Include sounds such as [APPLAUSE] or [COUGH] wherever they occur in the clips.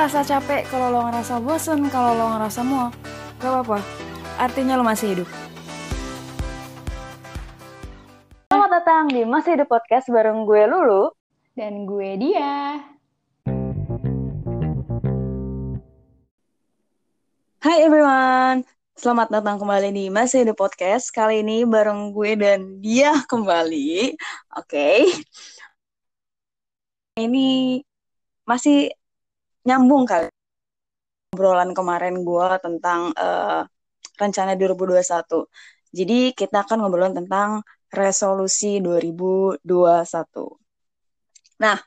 ngerasa capek, kalau lo ngerasa bosen, kalau lo ngerasa muak, gak apa-apa. Artinya lo masih hidup. Selamat datang di Masih Hidup Podcast bareng gue Lulu. Dan gue dia. Hai everyone, selamat datang kembali di Masih Hidup Podcast. Kali ini bareng gue dan dia kembali. Oke. Ini masih nyambung kali obrolan kemarin gue tentang uh, rencana 2021. Jadi kita akan ngobrolin tentang resolusi 2021. Nah,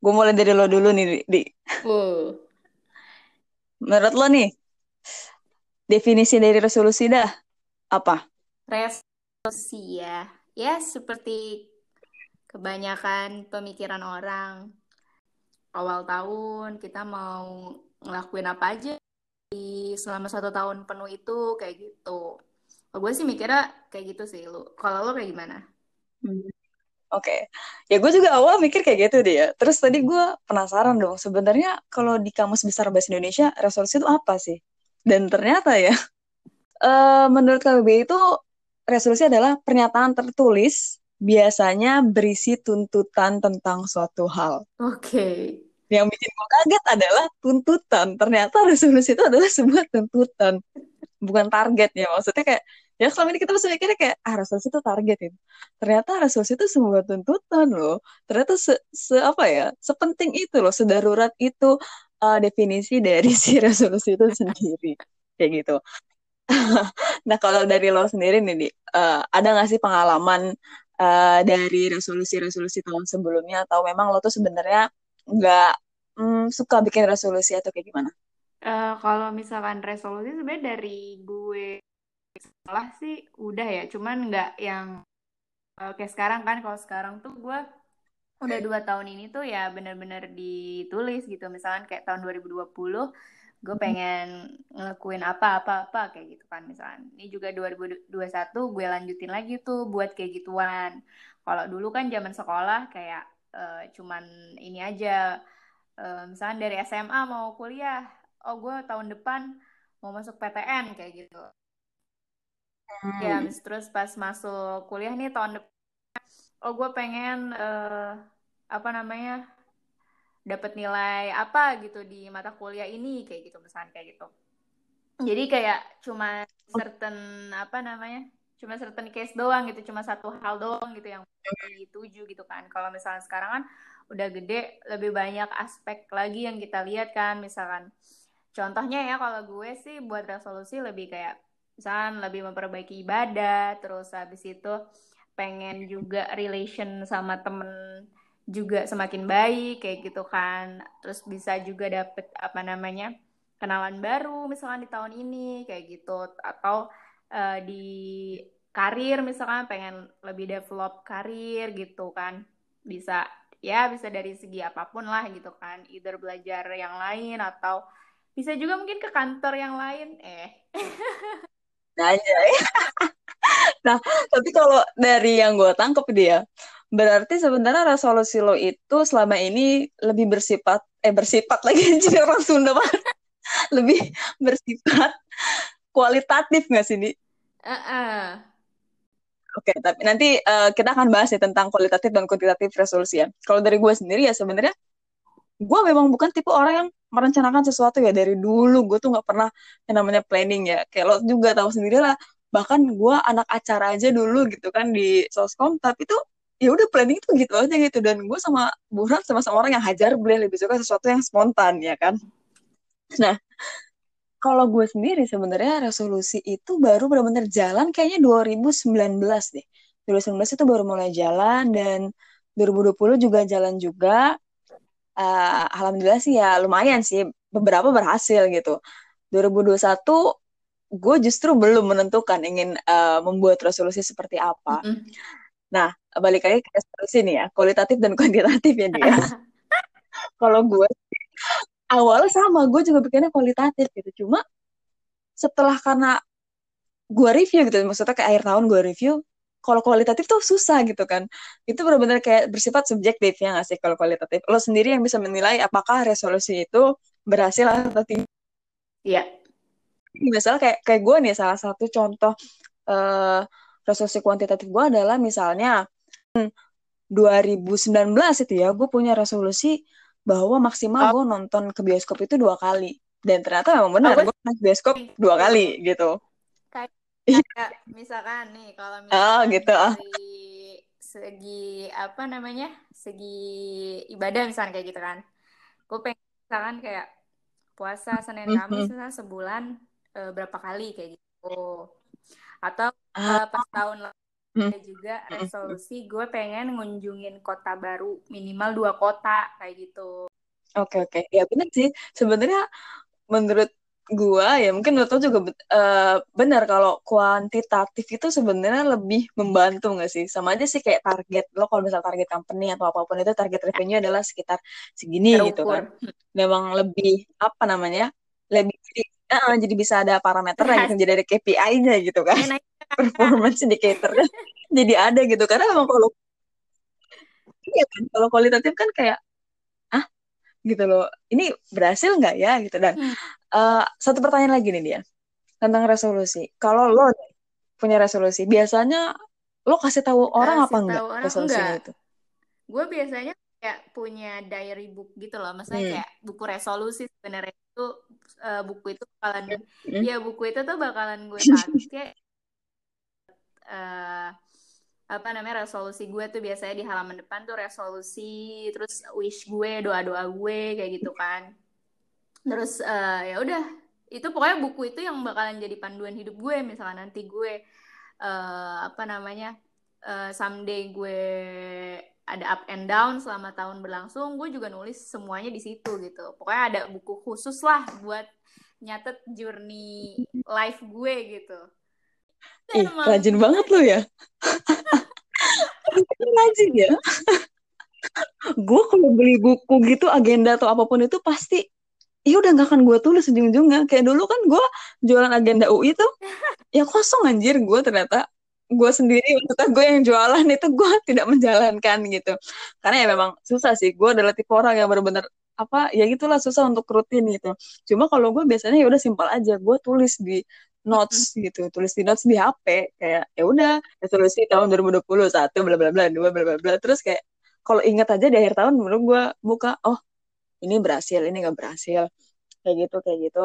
gue mulai dari lo dulu nih, Di. Uh. Menurut lo nih, definisi dari resolusi dah apa? Resolusi ya, ya seperti kebanyakan pemikiran orang awal tahun kita mau ngelakuin apa aja di selama satu tahun penuh itu kayak gitu. Kalau gue sih mikirnya kayak gitu sih lu. Kalau lo kayak gimana? Hmm. Oke, okay. ya gue juga awal mikir kayak gitu deh ya. Terus tadi gue penasaran dong, sebenarnya kalau di kamus besar bahasa Indonesia resolusi itu apa sih? Dan ternyata ya, uh, [LAUGHS] menurut KBBI itu resolusi adalah pernyataan tertulis biasanya berisi tuntutan tentang suatu hal. Oke. Okay yang bikin gue kaget adalah tuntutan. Ternyata resolusi itu adalah sebuah tuntutan, bukan target ya. Maksudnya kayak ya selama ini kita masih mikirnya kayak ah resolusi itu target itu. Ternyata resolusi itu sebuah tuntutan loh. Ternyata se, se apa ya, sepenting itu loh, sedarurat itu uh, definisi dari si [LAUGHS] resolusi itu sendiri. Kayak gitu. [LAUGHS] nah kalau dari lo sendiri nih, uh, ada nggak sih pengalaman uh, dari resolusi-resolusi tahun sebelumnya atau memang lo tuh sebenarnya nggak mm, suka bikin resolusi atau kayak gimana? Uh, kalau misalkan resolusi sebenarnya dari gue sekolah sih udah ya, cuman nggak yang uh, kayak sekarang kan. Kalau sekarang tuh gue udah dua tahun ini tuh ya bener-bener ditulis gitu. Misalkan kayak tahun 2020 gue pengen ngelakuin apa-apa-apa kayak gitu kan misalkan. Ini juga 2021 gue lanjutin lagi tuh buat kayak gituan. Kalau dulu kan zaman sekolah kayak uh, cuman ini aja. Uh, misalnya dari SMA mau kuliah oh gue tahun depan mau masuk PTN kayak gitu. Hmm. ya terus pas masuk kuliah nih tahun depan oh gue pengen uh, apa namanya dapat nilai apa gitu di mata kuliah ini kayak gitu misalnya kayak gitu. Jadi kayak cuma certain apa namanya cuma certain case doang gitu cuma satu hal doang gitu yang dituju gitu kan. Kalau misalnya sekarang kan udah gede lebih banyak aspek lagi yang kita lihat kan. Misalkan contohnya ya kalau gue sih buat resolusi lebih kayak misalkan lebih memperbaiki ibadah terus habis itu pengen juga relation sama temen juga semakin baik kayak gitu kan. Terus bisa juga dapet apa namanya kenalan baru misalkan di tahun ini kayak gitu. Atau uh, di karir misalkan pengen lebih develop karir gitu kan. Bisa ya bisa dari segi apa pun lah gitu kan. Either belajar yang lain atau bisa juga mungkin ke kantor yang lain. Eh. [LAUGHS] Nah ya [LAUGHS] nah tapi kalau dari yang gue tangkep dia berarti sebenarnya resolusi lo itu selama ini lebih bersifat eh bersifat lagi [LAUGHS] jadi orang Sunda banget. Lebih bersifat kualitatif nggak sih di Uh -uh. Oke, okay, tapi nanti uh, kita akan bahas ya tentang kualitatif dan kuantitatif resolusi ya. Kalau dari gue sendiri ya sebenarnya gue memang bukan tipe orang yang merencanakan sesuatu ya dari dulu gue tuh nggak pernah yang namanya planning ya. Kayak lo juga tahu sendiri lah. Bahkan gue anak acara aja dulu gitu kan di soskom, tapi tuh ya udah planning tuh gitu aja gitu dan gue sama Burhan sama-sama orang yang hajar beli lebih suka sesuatu yang spontan ya kan. Nah, kalau gue sendiri sebenarnya resolusi itu baru benar-benar jalan kayaknya 2019 deh. 2019 itu baru mulai jalan dan 2020 juga jalan juga. Uh, Alhamdulillah sih ya lumayan sih beberapa berhasil gitu. 2021 gue justru belum menentukan ingin uh, membuat resolusi seperti apa. Mm -hmm. Nah, balik lagi ke resolusi nih ya, kualitatif dan kuantitatif ya dia. [LAUGHS] Kalau gue awalnya sama gue juga bikinnya kualitatif gitu cuma setelah karena gue review gitu maksudnya kayak akhir tahun gue review kalau kualitatif tuh susah gitu kan itu benar-benar kayak bersifat subjektif ya nggak sih kalau kualitatif lo sendiri yang bisa menilai apakah resolusi itu berhasil atau tidak. Iya. Misalnya kayak kayak gue nih salah satu contoh uh, resolusi kuantitatif gue adalah misalnya 2019 itu ya gue punya resolusi bahwa maksimal oh. gue nonton ke bioskop itu dua kali. Dan ternyata memang benar oh, gue nonton bioskop dua kali gitu. Kayak, [LAUGHS] kayak misalkan nih kalau misalkan oh, gitu. Dari segi apa namanya segi ibadah misalnya kayak gitu kan. Gue pengen misalkan kayak puasa Senin mm-hmm. Kamis misalnya sebulan uh, berapa kali kayak gitu. Atau uh, pas tahun mm-hmm. juga resolusi gue pengen ngunjungin kota baru minimal dua kota kayak gitu. Oke okay, oke. Okay. ya benar sih. Sebenarnya menurut gua ya mungkin menurut lo juga uh, benar kalau kuantitatif itu sebenarnya lebih membantu nggak sih? Sama aja sih kayak target lo kalau misal target company atau apa pun itu target revenue adalah sekitar segini Terukur. gitu kan. Memang lebih apa namanya lebih jadi uh, jadi bisa ada parameter gitu jadi ada KPI-nya gitu kan performance indicator-nya [LAUGHS] jadi ada gitu. Karena memang kalau iya kan kalau kualitatif kan kayak gitu loh ini berhasil nggak ya? Gitu. Dan hmm. uh, satu pertanyaan lagi nih dia tentang resolusi. Kalau lo punya resolusi biasanya lo kasih tahu orang kasih apa enggak orang resolusi itu? Gue biasanya kayak punya diary book gitu loh. Maksudnya hmm. kayak buku resolusi sebenarnya itu uh, buku itu bakalan hmm. ya buku itu tuh bakalan gue pakai [LAUGHS] uh, apa namanya resolusi gue tuh biasanya di halaman depan tuh resolusi terus wish gue doa doa gue kayak gitu kan. Terus uh, ya udah itu pokoknya buku itu yang bakalan jadi panduan hidup gue misalnya nanti gue uh, apa namanya uh, someday gue ada up and down selama tahun berlangsung gue juga nulis semuanya di situ gitu. Pokoknya ada buku khusus lah buat nyatet journey life gue gitu Ih, rajin banget lo ya. [LAUGHS] rajin ya. gue kalau beli buku gitu agenda atau apa pun itu pasti ya udah nggak akan gue tulis ujung-ujungnya kayak dulu kan gue jualan agenda UI tuh [LAUGHS] ya kosong anjir gue ternyata gue sendiri maksudnya gue yang jualan itu gue [LAUGHS] tidak menjalankan gitu karena ya memang susah sih gue adalah tipe orang yang benar-benar apa ya gitulah susah untuk rutin gitu cuma kalau gue biasanya ya udah simpel aja gue tulis di notes gitu tulis di notes di HP kayak ya udah resolusi tahun 2021 bla bla bla dua bla bla bla. Terus kayak kalau ingat aja di akhir tahun menurut gue buka oh ini berhasil ini gak berhasil. Kayak gitu kayak gitu.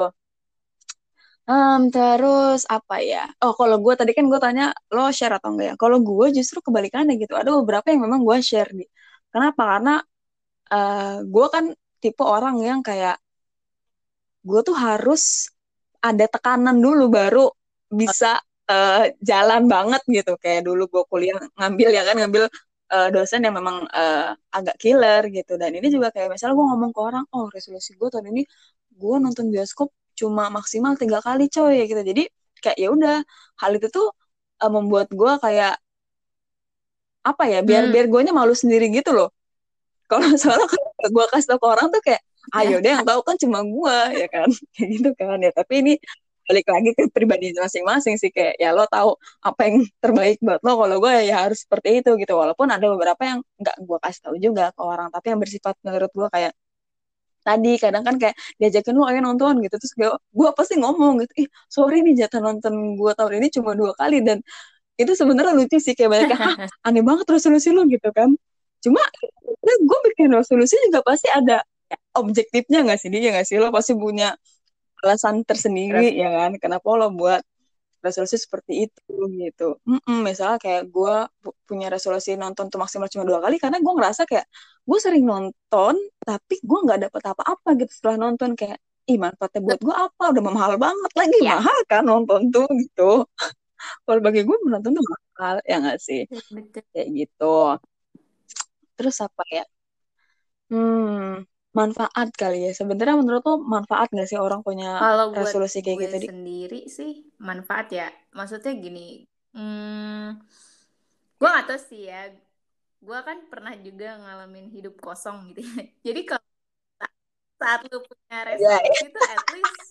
Um, terus apa ya? Oh kalau gue tadi kan gue tanya lo share atau enggak ya? Kalau gue justru kebalikannya gitu. Ada beberapa yang memang gue share di kenapa? Karena uh, gue kan tipe orang yang kayak gue tuh harus ada tekanan dulu baru bisa uh, jalan banget gitu. Kayak dulu gue kuliah ngambil ya kan ngambil uh, dosen yang memang uh, agak killer gitu. Dan ini juga kayak misalnya gue ngomong ke orang oh resolusi gue tahun ini gue nonton bioskop cuma maksimal tiga kali coy gitu. Jadi kayak ya udah hal itu tuh uh, membuat gue kayak apa ya biar hmm. biar gue malu sendiri gitu loh. Kalau [LAUGHS] soalnya gue kasih tau ke orang tuh kayak ayo deh yang tahu kan cuma gue ya kan? [LAUGHS] Kayak gitu kan ya. Tapi ini balik lagi ke pribadi masing-masing sih kayak ya lo tahu apa yang terbaik buat lo. Kalau gue ya harus seperti itu gitu. Walaupun ada beberapa yang nggak gue kasih tahu juga ke orang tapi yang bersifat menurut gue kayak tadi kadang kan kayak diajakin lo ayo nonton gitu. Terus gue gue pasti ngomong gitu ih sorry nih jatah nonton gue tahun ini cuma dua kali. Dan itu sebenarnya lucu sih kayak banyak ah, [LAUGHS] aneh banget resolusi lo gitu kan. Cuma gue bikin resolusi juga pasti ada objektifnya nggak sih dia nggak sih? Lo pasti punya alasan tersendiri ya kan? Kenapa lo buat resolusi seperti itu gitu. Mm-mm, misalnya kayak gue punya resolusi nonton tuh maksimal cuma dua kali karena gue ngerasa kayak gue sering nonton tapi gue nggak dapet apa-apa gitu setelah nonton. Kayak ih manfaatnya buat gue apa? Udah mahal banget lagi. Ya. mahal kan nonton tuh gitu. [LAUGHS] Kalau bagi gue menonton tuh mahal ya nggak sih? Betul. kayak gitu. Terus apa ya? Hmm manfaat kali ya. Sebenarnya menurut lo manfaat gak sih orang punya Kalau resolusi kayak gue gitu? Di? sendiri sih manfaat ya. Maksudnya gini, hmm, gue gak tau sih ya. Gue kan pernah juga ngalamin hidup kosong gitu ya. [LAUGHS] Jadi kalau saat lu punya iya, resolusi itu at least,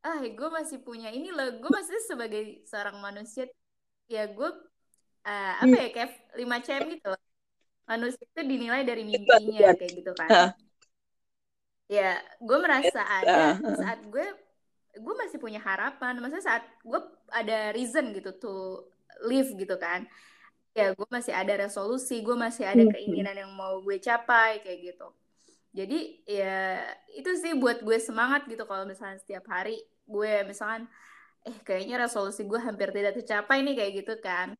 ah gue masih punya ini loh. Gue masih sebagai seorang manusia, ya gue uh, apa hmm. ya kayak 5 cm gitu loh. Manusia itu dinilai dari mimpinya kayak gitu kan ya gue merasa ada uh, uh. saat gue gue masih punya harapan. Maksudnya saat gue ada reason gitu to live gitu kan. Ya gue masih ada resolusi gue masih ada hmm. keinginan yang mau gue capai kayak gitu. Jadi ya itu sih buat gue semangat gitu kalau misalnya setiap hari gue misalkan eh kayaknya resolusi gue hampir tidak tercapai nih kayak gitu kan.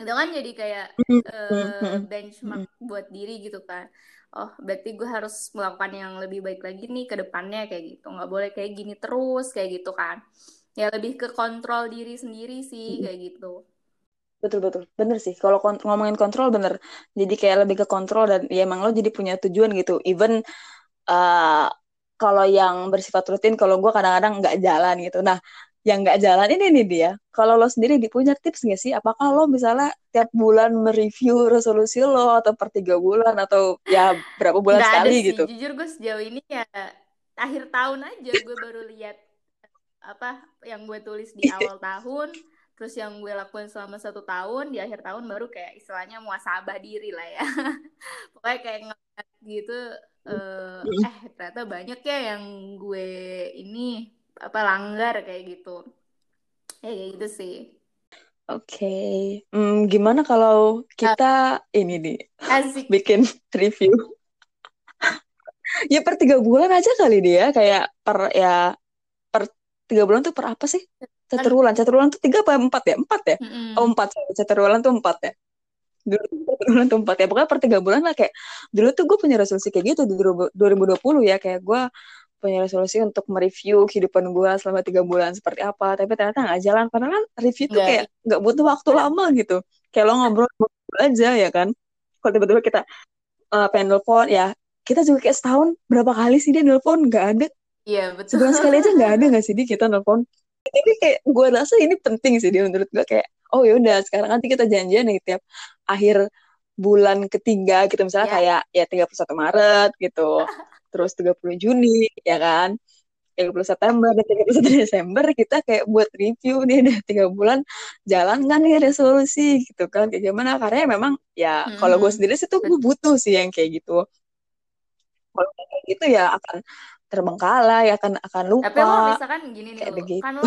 Itu kan jadi kayak uh, benchmark buat diri gitu kan oh berarti gue harus melakukan yang lebih baik lagi nih ke depannya kayak gitu. Nggak boleh kayak gini terus kayak gitu kan. Ya lebih ke kontrol diri sendiri sih kayak gitu. Betul betul. Bener sih. Kalau kont ngomongin kontrol bener. Jadi kayak lebih ke kontrol dan ya emang lo jadi punya tujuan gitu. Even uh, kalau yang bersifat rutin kalau gue kadang-kadang nggak jalan gitu. Nah yang nggak jalan ini nih dia. Kalau lo sendiri punya tips nggak sih? Apakah lo misalnya tiap bulan mereview resolusi lo atau per tiga bulan atau ya berapa bulan gak sekali ada sih. gitu? Jujur gue sejauh ini ya akhir tahun aja gue baru lihat apa yang gue tulis di awal tahun, terus yang gue lakuin selama satu tahun di akhir tahun baru kayak istilahnya muasabah diri lah ya. [LAUGHS] Pokoknya kayak ngeliat gitu. Uh, eh ternyata banyak ya yang gue ini apa langgar kayak gitu. Ya kayak gitu sih. Oke. Okay. hmm, gimana kalau kita uh, ini nih asik. [LAUGHS] bikin review? Ya per tiga bulan aja kali dia kayak per ya per tiga bulan tuh per apa sih? Catur bulan catur bulan tuh tiga apa empat ya? Empat ya? Mm -hmm. oh empat. Catur bulan tuh empat ya. Dulu bulan tuh empat ya. Pokoknya per tiga bulan lah kayak dulu tuh gue punya resolusi kayak gitu di 2020 ya. Kayak gue punya resolusi untuk mereview kehidupan gue selama tiga bulan seperti apa. Tapi ternyata nggak jalan karena kan review tuh kayak nggak butuh waktu lama gitu. Kayak lo ngobrol, ngobrol aja ya kan? Kalau tiba-tiba kita uh, pengen nelfon ya kita juga kayak setahun berapa kali sih dia nelfon nggak ada. Iya betul. Sebulan sekali aja nggak ada nggak sih dia kita nelfon tapi kayak gue rasa ini penting sih dia menurut gue kayak oh ya udah sekarang nanti kita janjian nih tiap akhir bulan ketiga gitu. Misalnya yeah. kayak ya 31 Maret gitu [LAUGHS] terus 30 Juni ya kan? 30 September dan 31 Desember kita kayak buat review nih udah tiga bulan jalan nggak nih resolusi gitu kan? Kayak gimana? Karena memang ya hmm. kalau gue sendiri sih tuh gue butuh sih yang kayak gitu. Kalau kayak gitu ya akan terbengkalai akan akan lupa. Tapi lo misalkan gini nih lo kan lo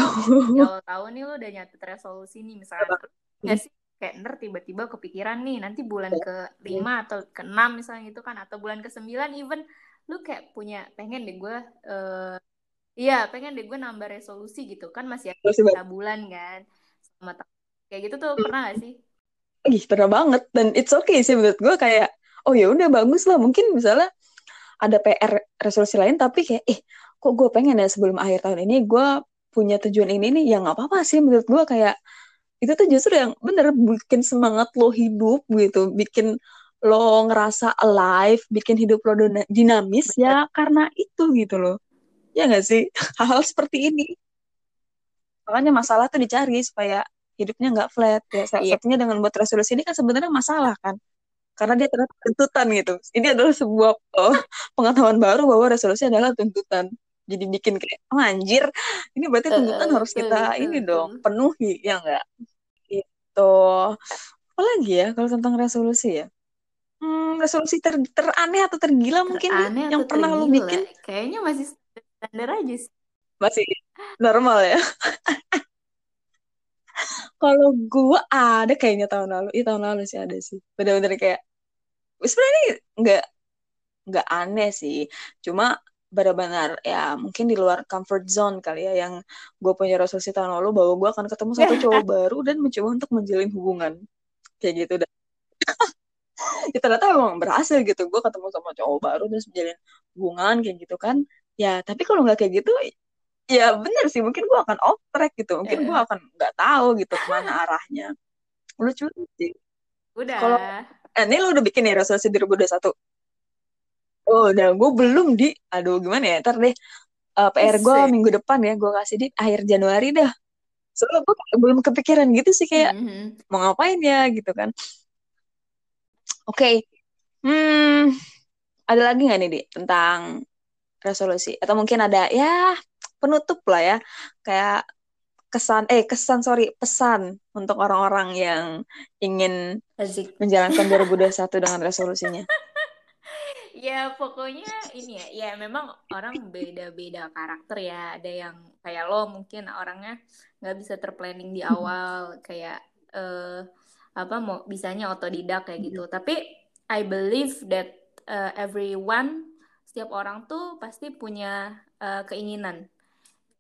ya lo tahu nih lo udah nyatet resolusi nih misalnya nggak sih? Kayak ntar tiba-tiba kepikiran nih nanti bulan iya. ke lima atau ke enam misalnya gitu kan atau bulan ke sembilan even lu kayak punya pengen deh gue uh, iya pengen deh gue nambah resolusi gitu. Kan masih ada bulan kan sama kayak gitu tuh pernah gak sih? Ih, pernah banget. Dan it's okay sih menurut gue kayak oh ya udah bagus lah. Mungkin misalnya ada PR resolusi lain tapi kayak eh kok gue pengen ya sebelum akhir tahun ini gue punya tujuan ini nih? Ya nggak apa-apa sih menurut gue kayak itu tuh justru yang bener bikin semangat lo hidup gitu bikin lo ngerasa alive, bikin hidup lo dinamis ya karena itu gitu loh. Ya nggak sih? [LAUGHS] Hal-hal seperti ini. Makanya masalah tuh dicari supaya hidupnya nggak flat. Ya, salah yeah. satunya dengan buat resolusi ini kan sebenarnya masalah kan. Karena dia ternyata tuntutan gitu. Ini adalah sebuah oh, [LAUGHS] pengetahuan baru bahwa resolusi adalah tuntutan. Jadi bikin kayak, oh, anjir, ini berarti tuntutan uh, harus kita uh, ini dong, penuhi, ya nggak? Itu. Apa lagi ya kalau tentang resolusi ya? Hmm, resolusi ter teraneh atau tergila mungkin ya, yang pernah tergila. lo bikin? Kayaknya masih standar aja sih. Masih normal ya. [LAUGHS] Kalau gue ada kayaknya tahun lalu, iya tahun lalu sih ada sih. Bener-bener kayak sebenarnya nggak nggak aneh sih. Cuma benar-benar ya mungkin di luar comfort zone kali ya yang gue punya resolusi tahun lalu bahwa gue akan ketemu satu [LAUGHS] cowok baru dan mencoba untuk menjalin hubungan kayak gitu dan [LAUGHS] ya ternyata emang berhasil gitu. Gue ketemu sama cowok baru terus menjalin hubungan kayak gitu kan. Ya tapi kalau nggak kayak gitu ya bener sih. Mungkin gue akan off track gitu. Mungkin gue akan nggak tahu gitu ke mana arahnya. Lucu sih. Udah. Kalau eh, ini lo udah bikin ya resolusi 2021 oh udah. Gue belum di. Aduh gimana ya? Ntar deh. Uh, PR gue minggu depan ya gue kasih di. Akhir Januari dah. Soalnya gue belum kepikiran gitu sih kayak mm -hmm. mau ngapain ya gitu kan Oke, okay. hmm, ada lagi nggak nih di tentang resolusi? Atau mungkin ada ya penutup lah ya, kayak kesan eh kesan sorry pesan untuk orang-orang yang ingin Asik. menjalankan 2021 dengan resolusinya. [LAUGHS] ya pokoknya ini ya ya memang orang beda-beda karakter ya ada yang kayak lo mungkin orangnya nggak bisa terplanning di awal kayak uh, apa mau bisanya otodidak kayak gitu. Tapi I believe that uh, everyone setiap orang tuh pasti punya uh, keinginan.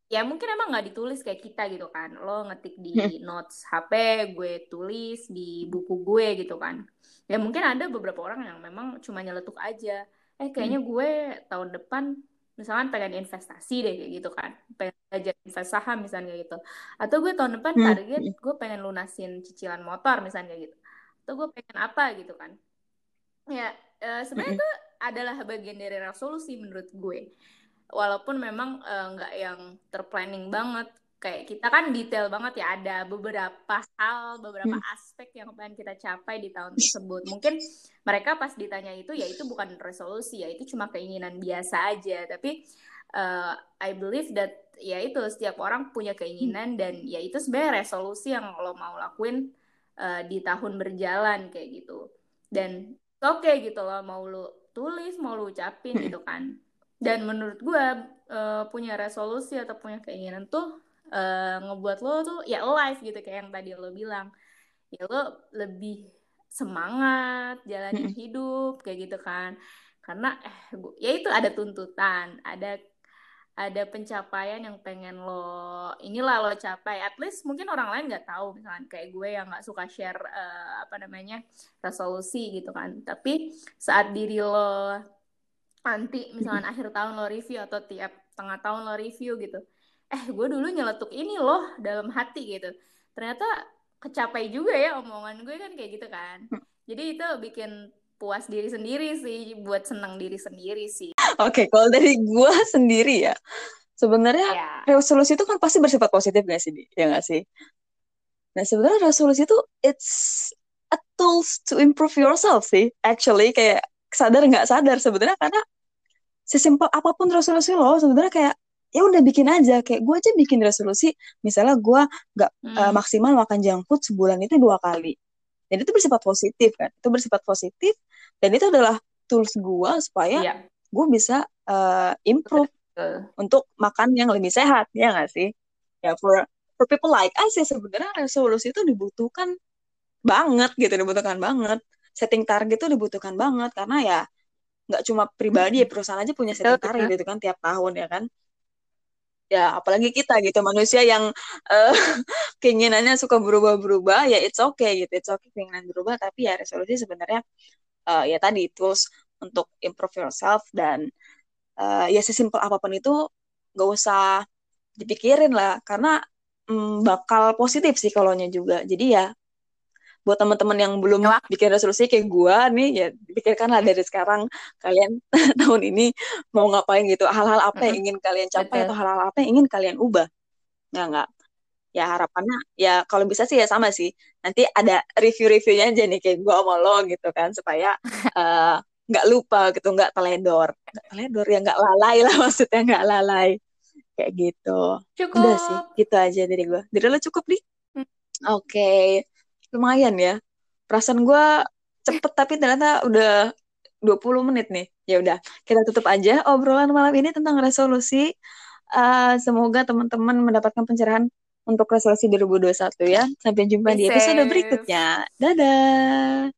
Ya mungkin emang nggak ditulis kayak kita gitu kan. Lo ngetik di hmm. notes HP gue tulis di buku gue gitu kan. Ya mungkin ada beberapa orang yang memang cuma nyeletuk aja. Eh kayaknya hmm. gue tahun depan misalkan pengen investasi deh kayak gitu kan. Pengen belajar invest saham misalnya kayak gitu. Atau gue tahun depan hmm. target gue pengen lunasin cicilan motor misalnya kayak gitu. Atau gue pengen apa gitu kan. Ya uh, sebenarnya itu adalah bagian dari resolusi menurut gue. Walaupun memang eh, nggak uh, yang terplanning banget kayak kita kan detail banget ya ada beberapa hal beberapa hmm. aspek yang pengen kita capai di tahun tersebut. Mungkin mereka pas ditanya itu ya itu bukan resolusi ya itu cuma keinginan biasa aja. Tapi uh, I believe that ya itu setiap orang punya keinginan dan ya itu sebenarnya resolusi yang lo mau lakuin uh, di tahun berjalan kayak gitu. Dan oke okay gitu loh mau lo tulis mau lo ucapin gitu kan. Dan menurut gue uh, punya resolusi atau punya keinginan tuh uh, ngebuat lo tuh ya live gitu kayak yang tadi lo bilang. Ya lo lebih semangat jalanin hidup kayak gitu kan. Karena eh gua, ya itu ada tuntutan ada ada pencapaian yang pengen lo inilah lo capai. At least mungkin orang lain nggak tahu misalkan kayak gue yang nggak suka share uh, apa namanya resolusi gitu kan. Tapi saat diri lo nanti misalnya akhir tahun lo review atau tiap tengah tahun lo review gitu eh gue dulu nyeletuk ini loh dalam hati gitu. Ternyata kecapai juga ya omongan gue kan kayak gitu kan. Jadi itu bikin puas diri sendiri sih buat senang diri sendiri sih. Oke okay, kalau dari gue sendiri ya sebenarnya ya. resolusi itu kan pasti bersifat positif gak sih ya gak sih? Nah sebenarnya resolusi itu it's a tools to improve yourself sih actually. Kayak sadar nggak sadar sebenarnya karena sesimpel apa pun resolusi lo sebenarnya kayak ya udah bikin aja. Kayak gue aja bikin resolusi misalnya gue nggak hmm. uh, maksimal makan junk food sebulan itu dua kali. Dan itu bersifat positif kan? Itu bersifat positif dan itu adalah tools gue supaya yeah. gue bisa uh, improve Betul. untuk makan yang lebih sehat ya nggak sih? Ya for for people like us ya sebenarnya resolusi itu dibutuhkan banget gitu dibutuhkan banget. Setting target itu dibutuhkan banget karena ya nggak cuma pribadi ya perusahaan aja punya setting target gitu kan tiap tahun ya kan ya apalagi kita gitu manusia yang uh, [LAUGHS] keinginannya suka berubah-berubah ya it's okay gitu it's okay keinginan berubah tapi ya resolusi sebenarnya uh, ya tadi tools untuk improve yourself dan uh, ya sesimpel apa pun itu nggak usah dipikirin lah karena mm, bakal positif sih kalau juga. Jadi ya buat teman-teman yang belum ya. bikin resolusi kayak gua nih ya pikirkanlah dari sekarang kalian [LAUGHS] tahun ini mau ngapain gitu. Hal-hal apa yang ingin kalian capai Betul. atau hal-hal apa yang ingin kalian ubah? Ya enggak ya harapannya ya kalau bisa sih ya sama sih. Nanti ada review-reviewnya aja nih kayak gua sama lo gitu kan supaya uh, [LAUGHS] nggak lupa gitu nggak teledor. Nggak teledor ya nggak lalai lah [LAUGHS] maksudnya nggak lalai. Kayak gitu. Cukup udah sih gitu aja dari gua. Dari lo cukup nih? Hmm. oke. okay lumayan ya. Perasaan gue cepet tapi ternyata udah 20 menit nih. Ya udah, kita tutup aja obrolan malam ini tentang resolusi. Uh, semoga teman-teman mendapatkan pencerahan untuk resolusi 2021 ya. Sampai jumpa Be di episode berikutnya. Dadah.